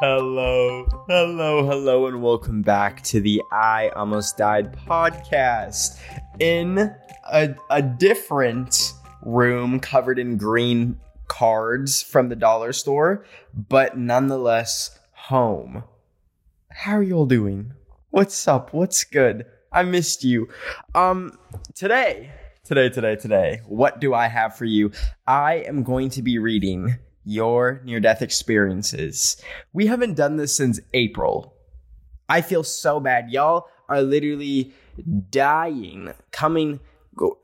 Hello, hello, hello, and welcome back to the I Almost Died podcast in a, a different room covered in green cards from the dollar store, but nonetheless home. How are you all doing? What's up? What's good? I missed you. Um, today, today, today, today, what do I have for you? I am going to be reading your near death experiences. We haven't done this since April. I feel so bad. Y'all are literally dying, coming,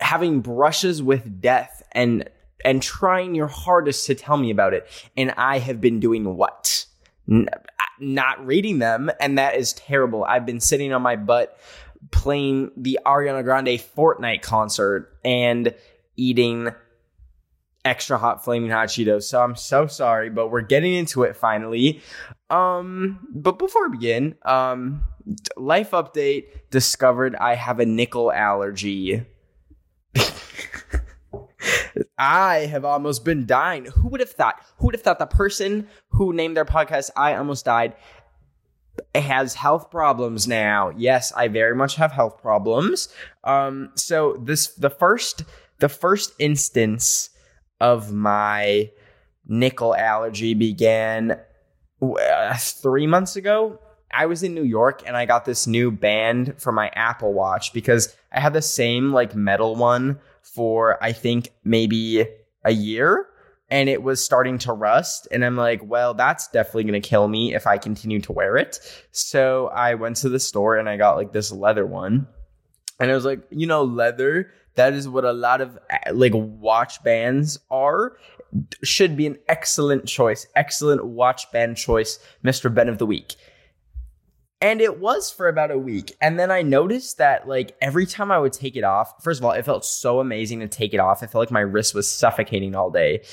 having brushes with death and and trying your hardest to tell me about it. And I have been doing what? N- not reading them, and that is terrible. I've been sitting on my butt playing the Ariana Grande Fortnite concert and eating extra hot flaming hot Cheetos. So I'm so sorry, but we're getting into it finally. Um, but before we begin, um, life update discovered I have a nickel allergy. I have almost been dying. Who would have thought? Who would have thought the person who named their podcast I almost died has health problems now? Yes, I very much have health problems. Um, so this the first the first instance of my nickel allergy began uh, three months ago. I was in New York and I got this new band for my Apple Watch because I had the same like metal one for I think maybe a year and it was starting to rust. And I'm like, well, that's definitely going to kill me if I continue to wear it. So I went to the store and I got like this leather one. And I was like, you know, leather, that is what a lot of uh, like watch bands are. Should be an excellent choice, excellent watch band choice, Mr. Ben of the Week. And it was for about a week. And then I noticed that, like, every time I would take it off, first of all, it felt so amazing to take it off. I felt like my wrist was suffocating all day.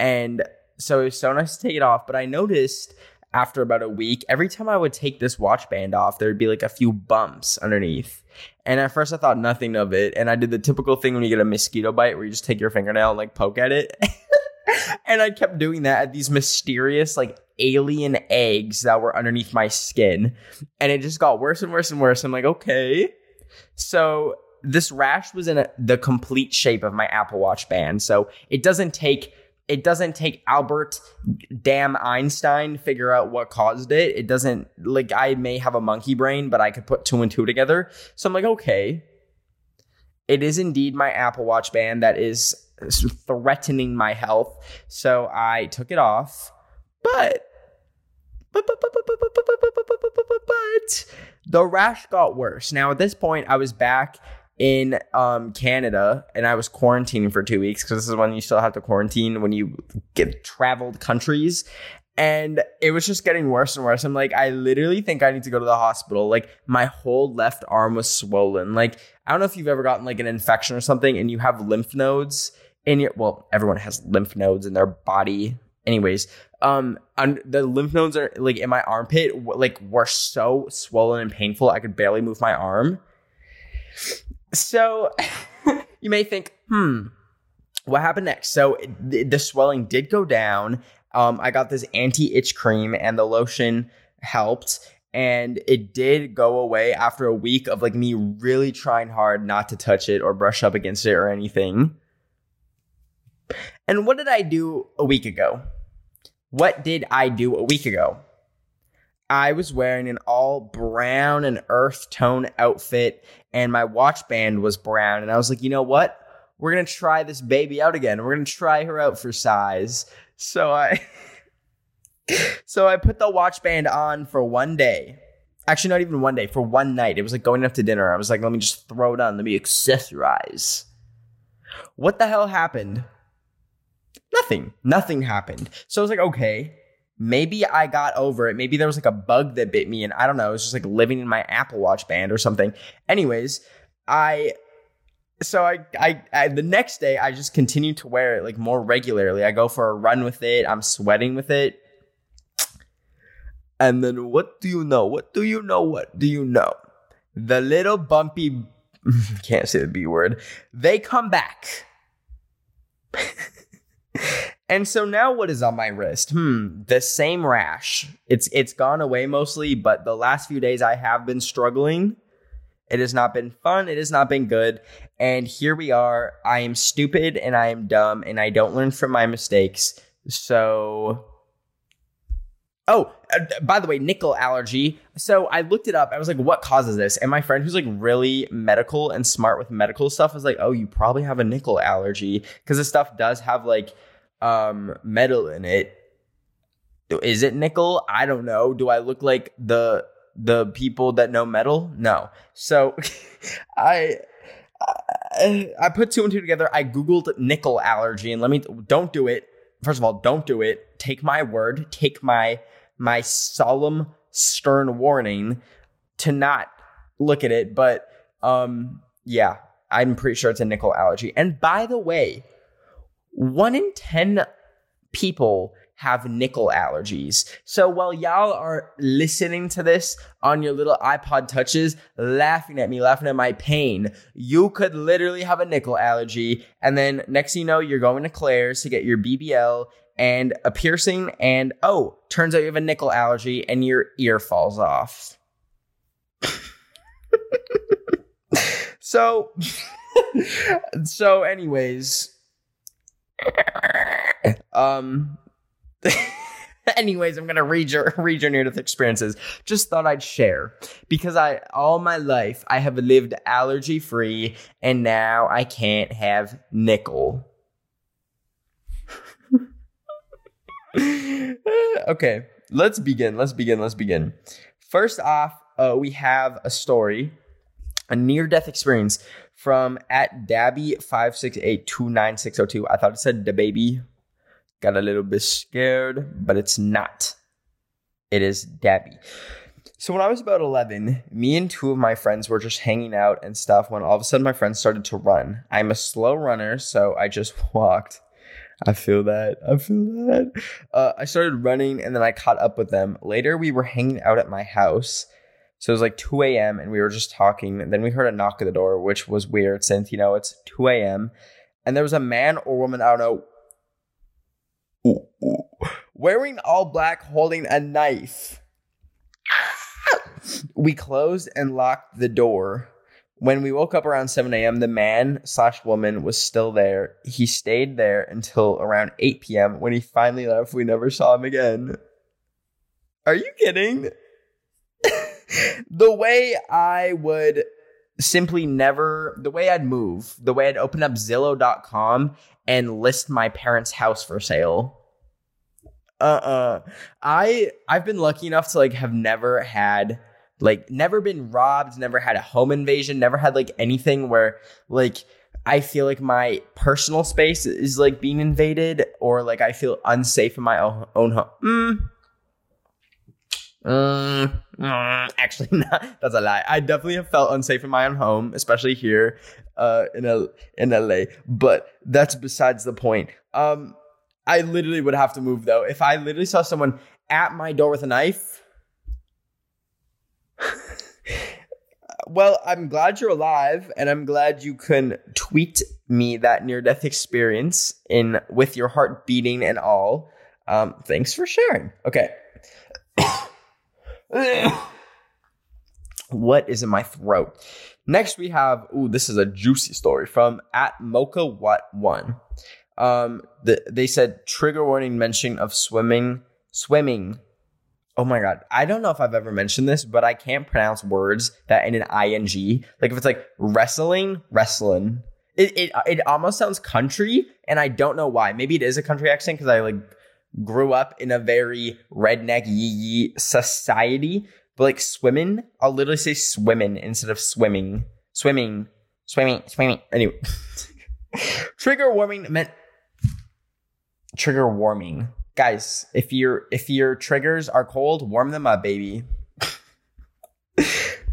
And so it was so nice to take it off. But I noticed after about a week, every time I would take this watch band off, there'd be like a few bumps underneath. And at first I thought nothing of it. And I did the typical thing when you get a mosquito bite where you just take your fingernail and like poke at it. and I kept doing that at these mysterious, like alien eggs that were underneath my skin. And it just got worse and worse and worse. I'm like, okay. So this rash was in a, the complete shape of my Apple Watch band. So it doesn't take it doesn't take Albert damn Einstein figure out what caused it. It doesn't like I may have a monkey brain, but I could put two and two together. So I'm like, okay. It is indeed my Apple Watch band that is threatening my health. So I took it off. But but, but, but, but, but, but, but, but, but, but, the rash got worse. Now at this point, I was back in um, Canada and I was quarantining for two weeks because this is when you still have to quarantine when you get traveled countries. And it was just getting worse and worse. I'm like, I literally think I need to go to the hospital. Like, my whole left arm was swollen. Like, I don't know if you've ever gotten like an infection or something and you have lymph nodes in your, well, everyone has lymph nodes in their body. Anyways, um, and the lymph nodes are like in my armpit, like were so swollen and painful. I could barely move my arm. So you may think, hmm, what happened next? So the, the swelling did go down. Um, I got this anti itch cream, and the lotion helped. And it did go away after a week of like me really trying hard not to touch it or brush up against it or anything. And what did I do a week ago? What did I do a week ago? I was wearing an all brown and earth tone outfit, and my watch band was brown. And I was like, you know what? We're gonna try this baby out again. We're gonna try her out for size. So I, so I put the watch band on for one day. Actually, not even one day. For one night, it was like going up to dinner. I was like, let me just throw it on. Let me accessorize. What the hell happened? Nothing. Nothing happened. So I was like, okay, maybe I got over it. Maybe there was like a bug that bit me and I don't know, it was just like living in my Apple Watch band or something. Anyways, I so I, I, I the next day I just continue to wear it like more regularly. I go for a run with it. I'm sweating with it. And then what do you know? What do you know? What do you know? The little bumpy can't say the B word. They come back. And so now what is on my wrist? Hmm, the same rash. It's it's gone away mostly, but the last few days I have been struggling. It has not been fun. It has not been good. And here we are. I am stupid and I am dumb and I don't learn from my mistakes. So Oh, uh, by the way, nickel allergy. So I looked it up. I was like, what causes this? And my friend who's like really medical and smart with medical stuff was like, oh, you probably have a nickel allergy because this stuff does have like um metal in it. Is it nickel? I don't know. Do I look like the the people that know metal? No. So I I put two and two together. I googled nickel allergy and let me don't do it. First of all, don't do it. Take my word. Take my my solemn, stern warning to not look at it. But um, yeah, I'm pretty sure it's a nickel allergy. And by the way, one in 10 people have nickel allergies. So while y'all are listening to this on your little iPod touches, laughing at me, laughing at my pain, you could literally have a nickel allergy. And then next thing you know, you're going to Claire's to get your BBL and a piercing, and oh, turns out you have a nickel allergy and your ear falls off. so, so, anyways, um, anyways, I'm gonna read your read your near death experiences. Just thought I'd share because I all my life I have lived allergy free, and now I can't have nickel. okay, let's begin. Let's begin. Let's begin. First off, uh, we have a story, a near death experience from at Dabby56829602. I thought it said the baby. Got a little bit scared, but it's not. It is Dabby. So when I was about 11, me and two of my friends were just hanging out and stuff when all of a sudden my friends started to run. I'm a slow runner, so I just walked I feel that. I feel that. Uh, I started running and then I caught up with them. Later, we were hanging out at my house. So it was like 2 a.m. and we were just talking. And then we heard a knock at the door, which was weird since, you know, it's 2 a.m. And there was a man or woman, I don't know, wearing all black holding a knife. we closed and locked the door. When we woke up around 7 a.m., the man slash woman was still there. He stayed there until around 8 p.m. When he finally left, we never saw him again. Are you kidding? The way I would simply never, the way I'd move, the way I'd open up Zillow.com and list my parents' house for sale. Uh-uh. I I've been lucky enough to like have never had like never been robbed, never had a home invasion, never had like anything where like I feel like my personal space is like being invaded or like I feel unsafe in my own, own home. Mm. Mm, mm, actually, not. That's a lie. I definitely have felt unsafe in my own home, especially here uh, in L- in LA. But that's besides the point. Um, I literally would have to move though. If I literally saw someone at my door with a knife, well, I'm glad you're alive, and I'm glad you can tweet me that near death experience in with your heart beating and all. Um, thanks for sharing. Okay. what is in my throat? Next, we have. Ooh, this is a juicy story from at Mocha What One. Um, the, they said trigger warning mention of swimming, swimming Oh my god, I don't know if I've ever mentioned this, but I can't pronounce words that in an ing. Like if it's like wrestling, wrestling. It it it almost sounds country, and I don't know why. Maybe it is a country accent because I like grew up in a very redneck yee yee society. But like swimming, I'll literally say swimming instead of swimming, swimming, swimming, swimming. Anyway, trigger warning meant trigger warming guys, if your if your triggers are cold, warm them up, baby.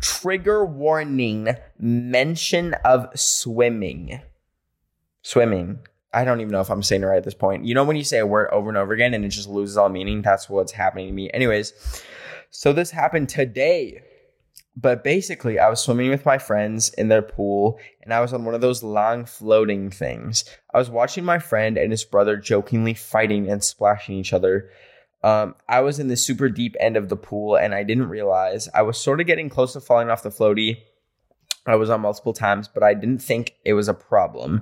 Trigger warning: mention of swimming. Swimming. I don't even know if I'm saying it right at this point. You know when you say a word over and over again and it just loses all meaning? That's what's happening to me. Anyways, so this happened today. but basically, I was swimming with my friends in their pool, and I was on one of those long floating things. I was watching my friend and his brother jokingly fighting and splashing each other. Um, I was in the super deep end of the pool, and I didn't realize I was sort of getting close to falling off the floaty. I was on multiple times, but I didn't think it was a problem.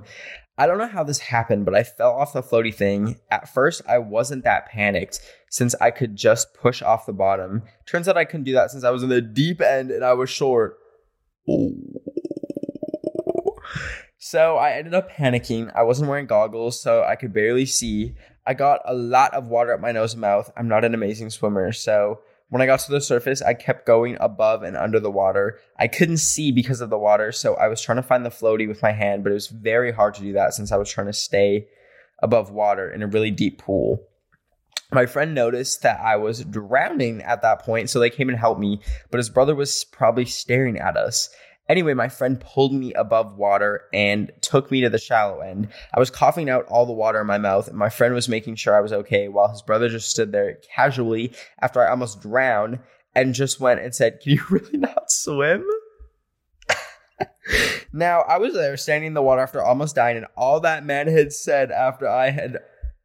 I don't know how this happened, but I fell off the floaty thing. At first, I wasn't that panicked since I could just push off the bottom. Turns out I couldn't do that since I was in the deep end and I was short. So I ended up panicking. I wasn't wearing goggles, so I could barely see. I got a lot of water up my nose and mouth. I'm not an amazing swimmer, so when I got to the surface, I kept going above and under the water. I couldn't see because of the water, so I was trying to find the floaty with my hand, but it was very hard to do that since I was trying to stay above water in a really deep pool. My friend noticed that I was drowning at that point, so they came and helped me, but his brother was probably staring at us. Anyway, my friend pulled me above water and took me to the shallow end. I was coughing out all the water in my mouth, and my friend was making sure I was okay while his brother just stood there casually after I almost drowned and just went and said, Can you really not swim? now, I was there standing in the water after almost dying, and all that man had said after I had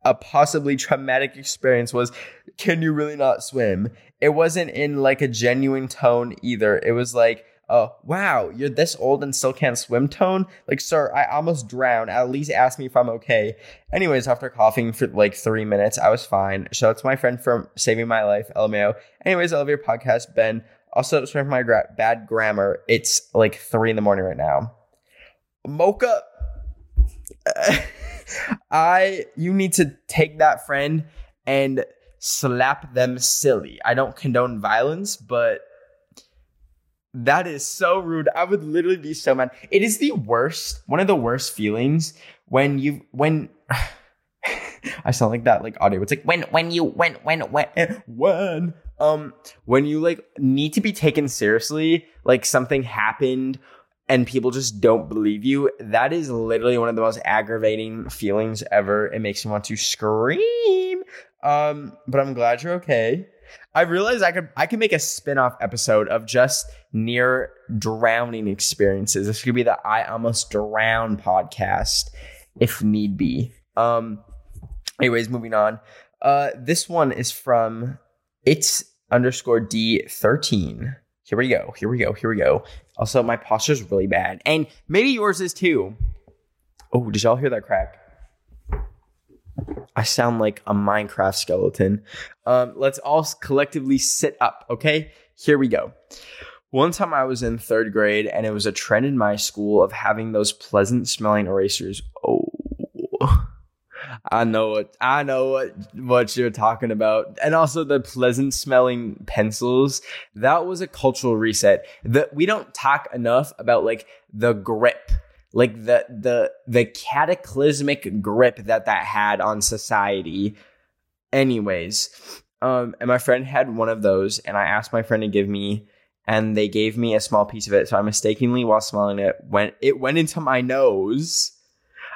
a possibly traumatic experience was, Can you really not swim? It wasn't in like a genuine tone either. It was like, oh wow you're this old and still can't swim tone? Like sir i almost drowned. At least ask me if i'm okay. Anyways after coughing for like three minutes i was fine. Shout out to my friend from saving my life lmo anyways i love your podcast ben. Also sorry for my gra- bad grammar. It's like three in the morning right now. Mocha! I you need to take that friend and slap them silly. I don't condone violence but that is so rude. I would literally be so mad. It is the worst, one of the worst feelings when you when I sound like that like audio. It's like when when you when when when when um when you like need to be taken seriously, like something happened and people just don't believe you. That is literally one of the most aggravating feelings ever. It makes me want to scream. Um, but I'm glad you're okay. I realized I could I could make a spin-off episode of just near drowning experiences. This could be the I almost drown podcast if need be. Um anyways, moving on. Uh this one is from it's underscore D13. Here we go. Here we go. Here we go. Also, my posture's really bad. And maybe yours is too. Oh, did y'all hear that crack? I sound like a Minecraft skeleton. Um, let's all collectively sit up, okay? Here we go. One time I was in third grade, and it was a trend in my school of having those pleasant smelling erasers. Oh, I know what I know what what you're talking about, and also the pleasant smelling pencils. That was a cultural reset. That we don't talk enough about like the grip like the the the cataclysmic grip that that had on society. Anyways um and my friend had one of those and i asked my friend to give me and they gave me a small piece of it. So i mistakenly while smelling it went it went into my nose.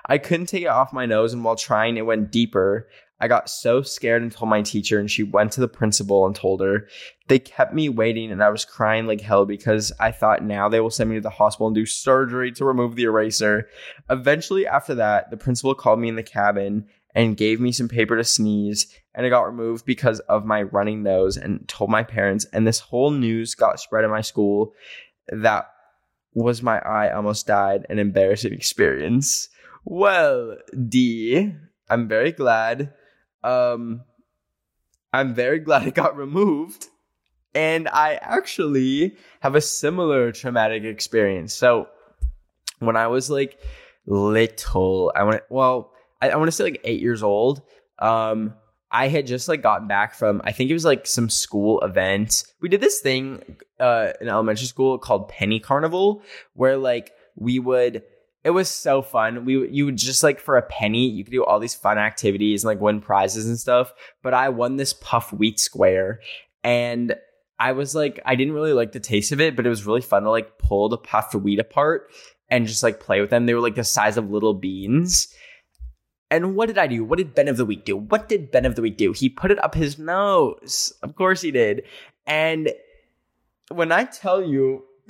I couldn't take it off my nose and while trying it went deeper I got so scared and told my teacher, and she went to the principal and told her. They kept me waiting, and I was crying like hell because I thought now they will send me to the hospital and do surgery to remove the eraser. Eventually, after that, the principal called me in the cabin and gave me some paper to sneeze, and it got removed because of my running nose and told my parents. And this whole news got spread in my school that was my eye almost died an embarrassing experience. Well, D, I'm very glad um, I'm very glad it got removed. And I actually have a similar traumatic experience. So when I was like little, I went, well, I, I want to say like eight years old. Um, I had just like gotten back from I think it was like some school event. We did this thing uh in elementary school called Penny Carnival, where like we would it was so fun. We you would just like for a penny, you could do all these fun activities and like win prizes and stuff. But I won this puff wheat square and I was like, I didn't really like the taste of it, but it was really fun to like pull the puffed wheat apart and just like play with them. They were like the size of little beans. And what did I do? What did Ben of the Week do? What did Ben of the Week do? He put it up his nose. Of course he did. And when I tell you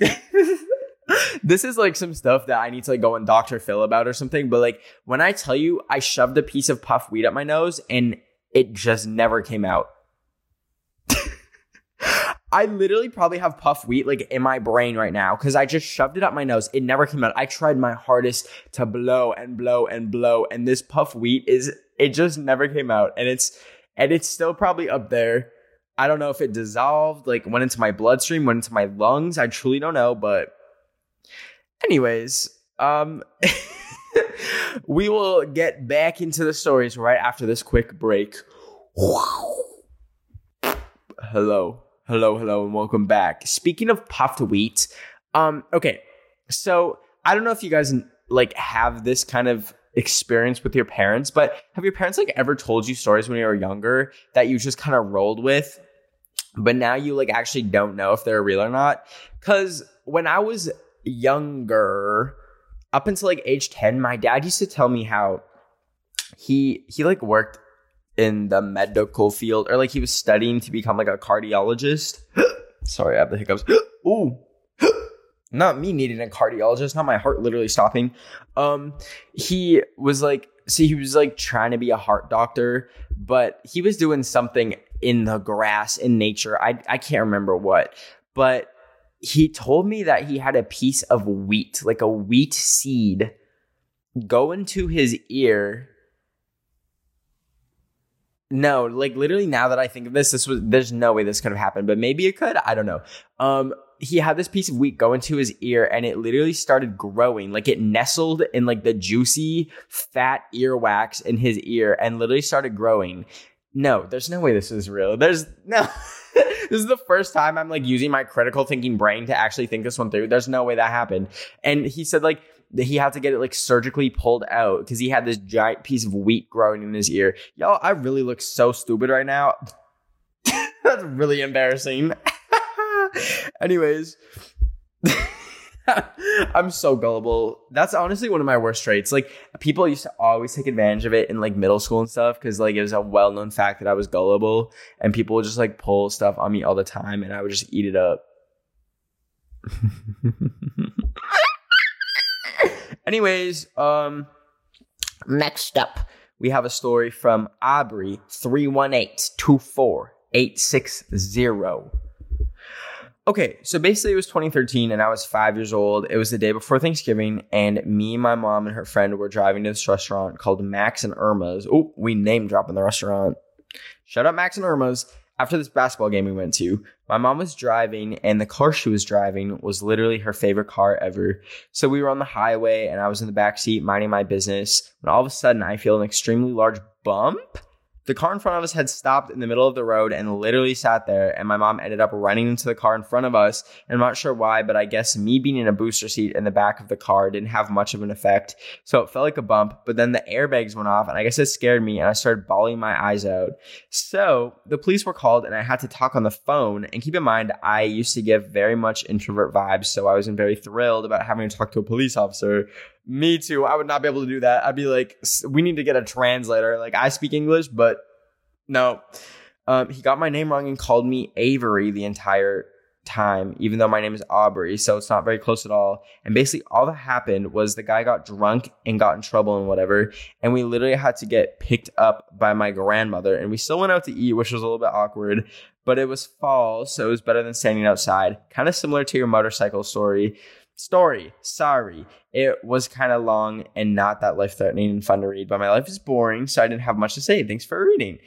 this is like some stuff that I need to like go and Dr. Phil about or something, but like when I tell you I shoved a piece of puff wheat up my nose and it just never came out. I literally probably have puff wheat like in my brain right now because I just shoved it up my nose. It never came out. I tried my hardest to blow and blow and blow, and this puff wheat is it just never came out, and it's and it's still probably up there. I don't know if it dissolved, like went into my bloodstream, went into my lungs. I truly don't know, but anyways, um we will get back into the stories right after this quick break. Hello. Hello, hello, and welcome back. Speaking of puffed wheat, um, okay, so I don't know if you guys like have this kind of experience with your parents, but have your parents like ever told you stories when you were younger that you just kind of rolled with, but now you like actually don't know if they're real or not? Because when I was younger, up until like age 10, my dad used to tell me how he he like worked in the medical field or like he was studying to become like a cardiologist. Sorry, I have the hiccups. Ooh. Not me needing a cardiologist, not my heart literally stopping. Um he was like see he was like trying to be a heart doctor, but he was doing something in the grass in nature. I I can't remember what. But he told me that he had a piece of wheat, like a wheat seed, go into his ear no, like literally now that I think of this, this was there's no way this could have happened, but maybe it could. I don't know. Um, he had this piece of wheat go into his ear and it literally started growing. Like it nestled in like the juicy, fat earwax in his ear and literally started growing. No, there's no way this is real. There's no this is the first time I'm like using my critical thinking brain to actually think this one through. There's no way that happened. And he said like he had to get it like surgically pulled out because he had this giant piece of wheat growing in his ear. Y'all, I really look so stupid right now. That's really embarrassing. Anyways, I'm so gullible. That's honestly one of my worst traits. Like people used to always take advantage of it in like middle school and stuff because like it was a well known fact that I was gullible and people would just like pull stuff on me all the time and I would just eat it up. Anyways, um, next up, we have a story from Aubrey 318-24-860. Okay, so basically it was 2013 and I was five years old. It was the day before Thanksgiving, and me, my mom, and her friend were driving to this restaurant called Max and Irma's. Oh, we name dropping the restaurant. Shout out Max and Irma's after this basketball game we went to, my mom was driving and the car she was driving was literally her favorite car ever. So we were on the highway and I was in the back seat minding my business when all of a sudden I feel an extremely large bump the car in front of us had stopped in the middle of the road and literally sat there, and my mom ended up running into the car in front of us. And I'm not sure why, but I guess me being in a booster seat in the back of the car didn't have much of an effect. So it felt like a bump, but then the airbags went off, and I guess it scared me, and I started bawling my eyes out. So the police were called, and I had to talk on the phone. And keep in mind, I used to give very much introvert vibes, so I wasn't very thrilled about having to talk to a police officer. Me too. I would not be able to do that. I'd be like, we need to get a translator. Like, I speak English, but no. Um, he got my name wrong and called me Avery the entire time, even though my name is Aubrey. So it's not very close at all. And basically, all that happened was the guy got drunk and got in trouble and whatever. And we literally had to get picked up by my grandmother. And we still went out to eat, which was a little bit awkward. But it was fall, so it was better than standing outside. Kind of similar to your motorcycle story story. Sorry. It was kind of long and not that life threatening and fun to read, but my life is boring, so I didn't have much to say. Thanks for reading.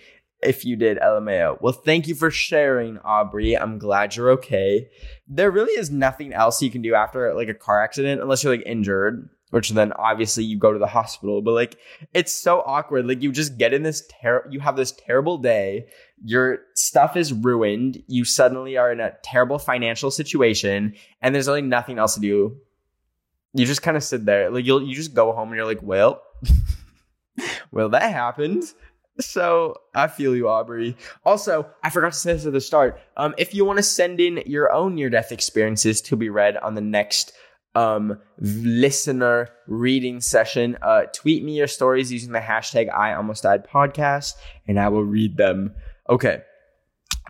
If you did, LMAO. Well, thank you for sharing, Aubrey. I'm glad you're okay. There really is nothing else you can do after like a car accident unless you're like injured, which then obviously you go to the hospital. But like, it's so awkward. Like, you just get in this ter- you have this terrible day your stuff is ruined. You suddenly are in a terrible financial situation, and there's really nothing else to do. You just kind of sit there, like you'll you just go home and you're like, well, well, that happened. So I feel you, Aubrey. Also, I forgot to say this at the start. Um, if you want to send in your own near-death experiences to be read on the next um listener reading session uh tweet me your stories using the hashtag i almost died podcast and i will read them Okay.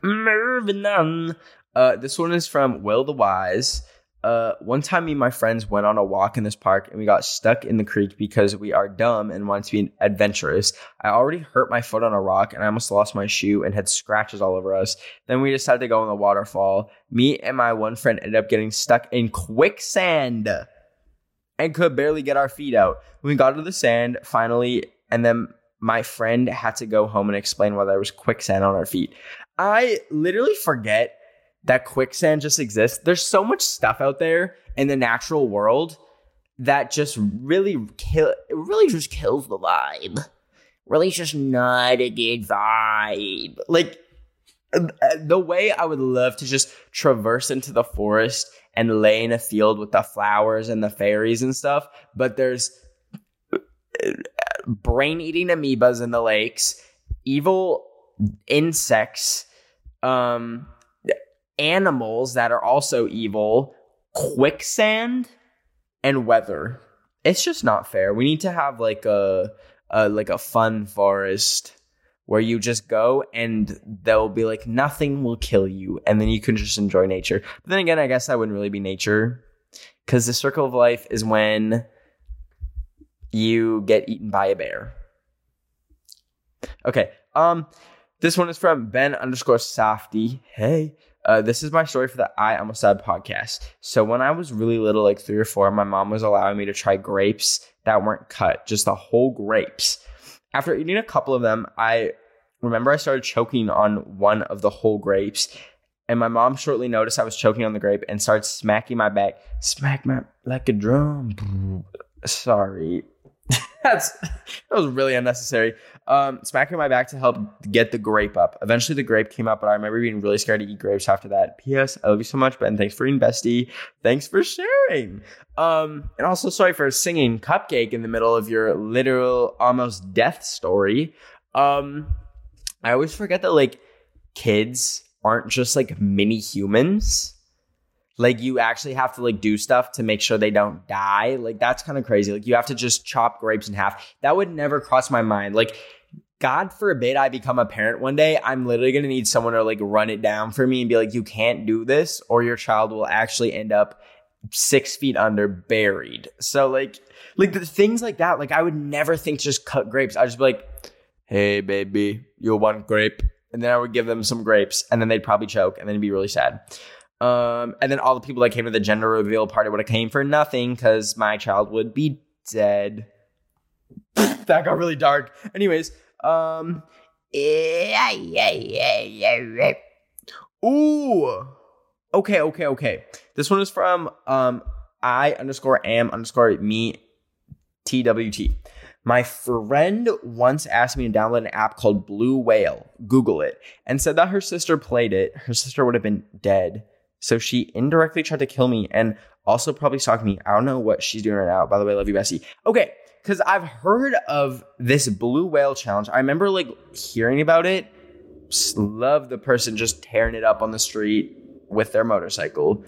Moving on. Uh, this one is from Will the Wise. Uh, one time, me and my friends went on a walk in this park and we got stuck in the creek because we are dumb and wanted to be adventurous. I already hurt my foot on a rock and I almost lost my shoe and had scratches all over us. Then we decided to go in the waterfall. Me and my one friend ended up getting stuck in quicksand and could barely get our feet out. We got to the sand finally, and then my friend had to go home and explain why there was quicksand on our feet. I literally forget that quicksand just exists. There's so much stuff out there in the natural world that just really kill it really just kills the vibe. Really just not a good vibe. Like um, uh, the way I would love to just traverse into the forest and lay in a field with the flowers and the fairies and stuff, but there's uh, brain eating amoebas in the lakes, evil insects, um, animals that are also evil, quicksand, and weather. It's just not fair. We need to have like a, a like a fun forest where you just go and there'll be like nothing will kill you and then you can just enjoy nature. But then again, I guess that wouldn't really be nature because the circle of life is when you get eaten by a bear. Okay. Um, this one is from Ben underscore Softy. Hey. Uh, this is my story for the I Almost Died podcast. So when I was really little, like three or four, my mom was allowing me to try grapes that weren't cut, just the whole grapes. After eating a couple of them, I remember I started choking on one of the whole grapes. And my mom shortly noticed I was choking on the grape and started smacking my back, smack my like a drum. Sorry. That's that was really unnecessary. Um, smacking my back to help get the grape up. Eventually, the grape came up, but I remember being really scared to eat grapes after that. P.S. I love you so much, Ben. Thanks for being bestie. Thanks for sharing. Um, and also sorry for singing "Cupcake" in the middle of your literal almost death story. Um, I always forget that like kids aren't just like mini humans like you actually have to like do stuff to make sure they don't die. Like that's kind of crazy. Like you have to just chop grapes in half. That would never cross my mind. Like god forbid i become a parent one day i'm literally going to need someone to like run it down for me and be like you can't do this or your child will actually end up six feet under buried. So like like the things like that like i would never think to just cut grapes. I'd just be like hey baby you want grape? And then i would give them some grapes and then they'd probably choke and then it'd be really sad um, and then all the people that came to the gender reveal party would have came for nothing because my child would be dead. that got really dark. Anyways, um, ooh, okay, okay, okay. This one is from um I underscore am underscore me twt. My friend once asked me to download an app called Blue Whale. Google it, and said that her sister played it. Her sister would have been dead so she indirectly tried to kill me and also probably stalked me. I don't know what she's doing right now. By the way, love you, Bessie. Okay, because I've heard of this blue whale challenge. I remember like hearing about it. love the person just tearing it up on the street with their motorcycle.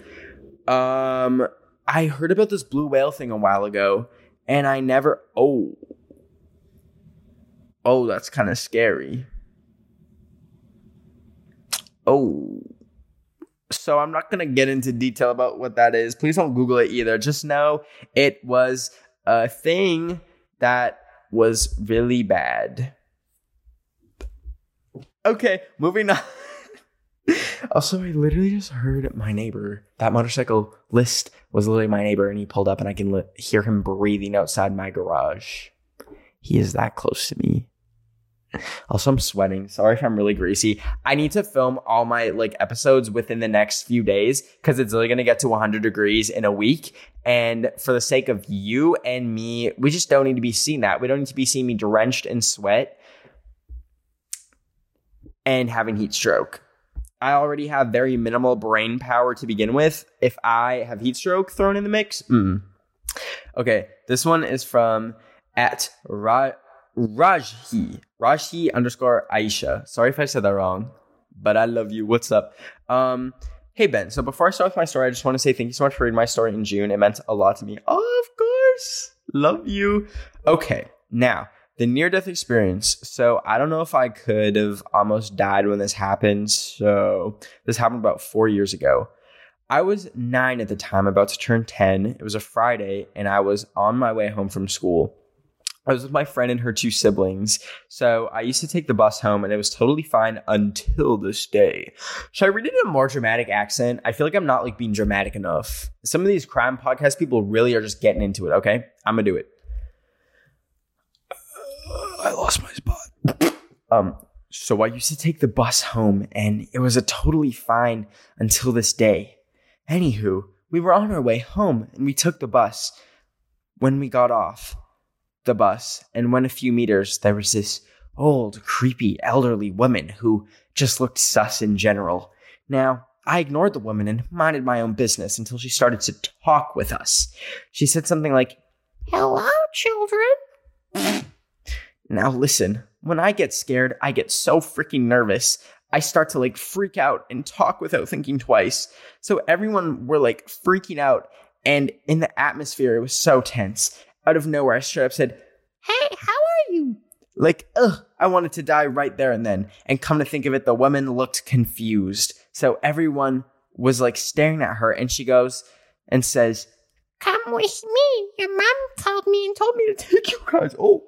Um, I heard about this blue whale thing a while ago, and I never. Oh, oh, that's kind of scary. Oh, so I'm not going to get into detail about what that is. Please don't Google it either. Just know it was a thing that was really bad. Okay, moving on. also, I literally just heard my neighbor. That motorcycle list was literally my neighbor, and he pulled up, and I can hear him breathing outside my garage. He is that close to me. Also, I'm sweating. Sorry if I'm really greasy. I need to film all my like episodes within the next few days because it's really gonna get to 100 degrees in a week. And for the sake of you and me, we just don't need to be seeing that. We don't need to be seeing me drenched in sweat and having heat stroke. I already have very minimal brain power to begin with. If I have heat stroke thrown in the mix, mm. okay. This one is from at Ra- Rajhi. Rajhi underscore Aisha. Sorry if I said that wrong, but I love you. What's up? Um, hey Ben. So before I start with my story, I just want to say thank you so much for reading my story in June. It meant a lot to me. Oh, of course. Love you. Okay. Now, the near death experience. So I don't know if I could have almost died when this happened. So this happened about four years ago. I was nine at the time, about to turn 10. It was a Friday, and I was on my way home from school. I was with my friend and her two siblings. So I used to take the bus home and it was totally fine until this day. Should I read it in a more dramatic accent? I feel like I'm not like being dramatic enough. Some of these crime podcast people really are just getting into it, okay? I'm gonna do it. I lost my spot. um, so I used to take the bus home and it was a totally fine until this day. Anywho, we were on our way home and we took the bus. When we got off, the bus and went a few meters, there was this old, creepy, elderly woman who just looked sus in general. Now, I ignored the woman and minded my own business until she started to talk with us. She said something like, Hello, children. now, listen, when I get scared, I get so freaking nervous. I start to like freak out and talk without thinking twice. So everyone were like freaking out, and in the atmosphere, it was so tense out of nowhere, I straight up said, Hey, how are you? Like, ugh, I wanted to die right there and then. And come to think of it, the woman looked confused. So everyone was like staring at her, and she goes and says, Come with me. Your mom called me and told me to take you guys. Oh.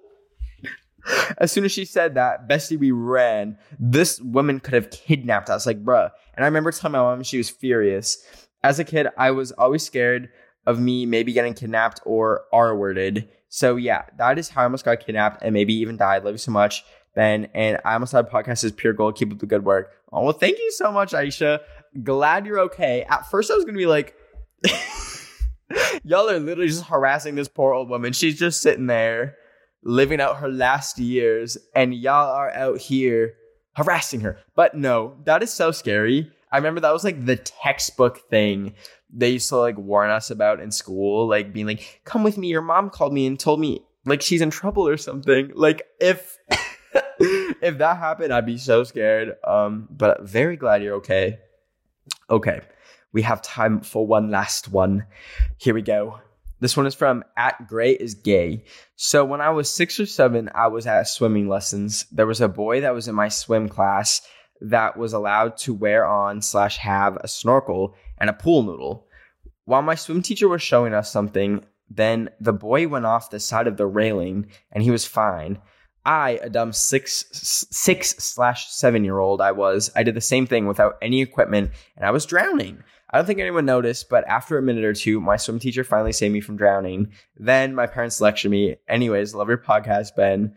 As soon as she said that, Bestie, we ran. This woman could have kidnapped us, like, bruh. And I remember telling my mom she was furious. As a kid, I was always scared of me maybe getting kidnapped or R worded. So yeah, that is how I almost got kidnapped and maybe even died. Love you so much, Ben. And I almost had podcast is pure gold. Keep up the good work. Oh well, thank you so much, Aisha. Glad you're okay. At first, I was gonna be like, y'all are literally just harassing this poor old woman. She's just sitting there living out her last years, and y'all are out here harassing her. But no, that is so scary. I remember that was like the textbook thing they used to like warn us about in school, like being like, come with me. Your mom called me and told me like she's in trouble or something. Like if if that happened, I'd be so scared. Um, but very glad you're okay. Okay. We have time for one last one. Here we go. This one is from at Gray is gay. So when I was six or seven, I was at swimming lessons. There was a boy that was in my swim class that was allowed to wear on slash have a snorkel and a pool noodle. While my swim teacher was showing us something, then the boy went off the side of the railing and he was fine. I, a dumb six six slash seven year old I was, I did the same thing without any equipment and I was drowning. I don't think anyone noticed, but after a minute or two, my swim teacher finally saved me from drowning. Then my parents lectured me. Anyways, love your podcast, Ben.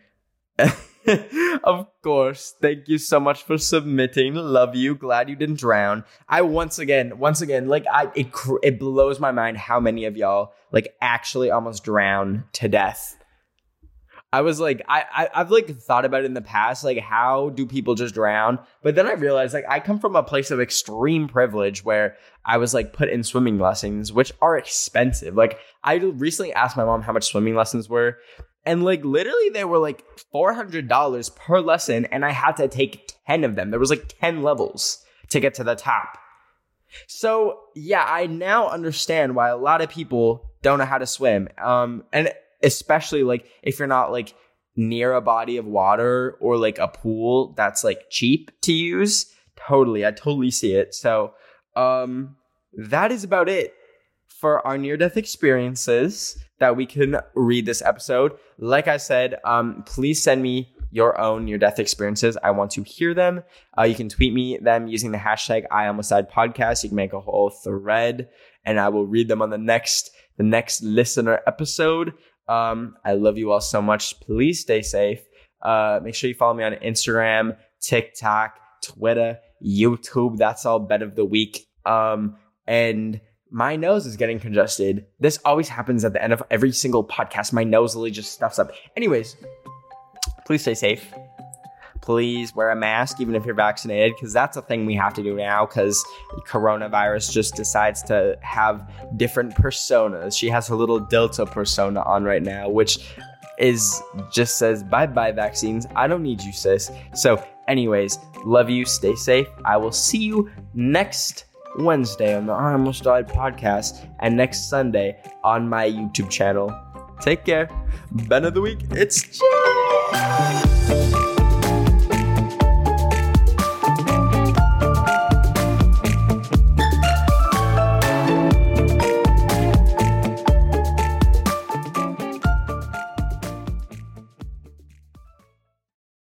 of course. Thank you so much for submitting. Love you. Glad you didn't drown. I once again, once again, like I, it, it blows my mind how many of y'all like actually almost drown to death. I was like, I, I I've like thought about it in the past, like how do people just drown? But then I realized like I come from a place of extreme privilege where I was like put in swimming lessons, which are expensive. Like I recently asked my mom how much swimming lessons were, and like literally they were like $400 per lesson and I had to take 10 of them. There was like 10 levels to get to the top. So, yeah, I now understand why a lot of people don't know how to swim. Um and especially like if you're not like near a body of water or like a pool that's like cheap to use. Totally. I totally see it. So, um that is about it for our near death experiences that we can read this episode. Like I said, um, please send me your own near death experiences. I want to hear them. Uh, you can tweet me them using the hashtag I almost died podcast. You can make a whole thread and I will read them on the next, the next listener episode. Um, I love you all so much. Please stay safe. Uh, make sure you follow me on Instagram, TikTok, Twitter, YouTube. That's all Ben of the week. Um, and my nose is getting congested. This always happens at the end of every single podcast. My nose literally just stuffs up. Anyways, please stay safe. Please wear a mask, even if you're vaccinated, because that's a thing we have to do now. Because coronavirus just decides to have different personas. She has her little Delta persona on right now, which is just says bye bye vaccines. I don't need you, sis. So, anyways, love you. Stay safe. I will see you next Wednesday on the I Almost Died podcast, and next Sunday on my YouTube channel. Take care. Ben of the week, it's Jay!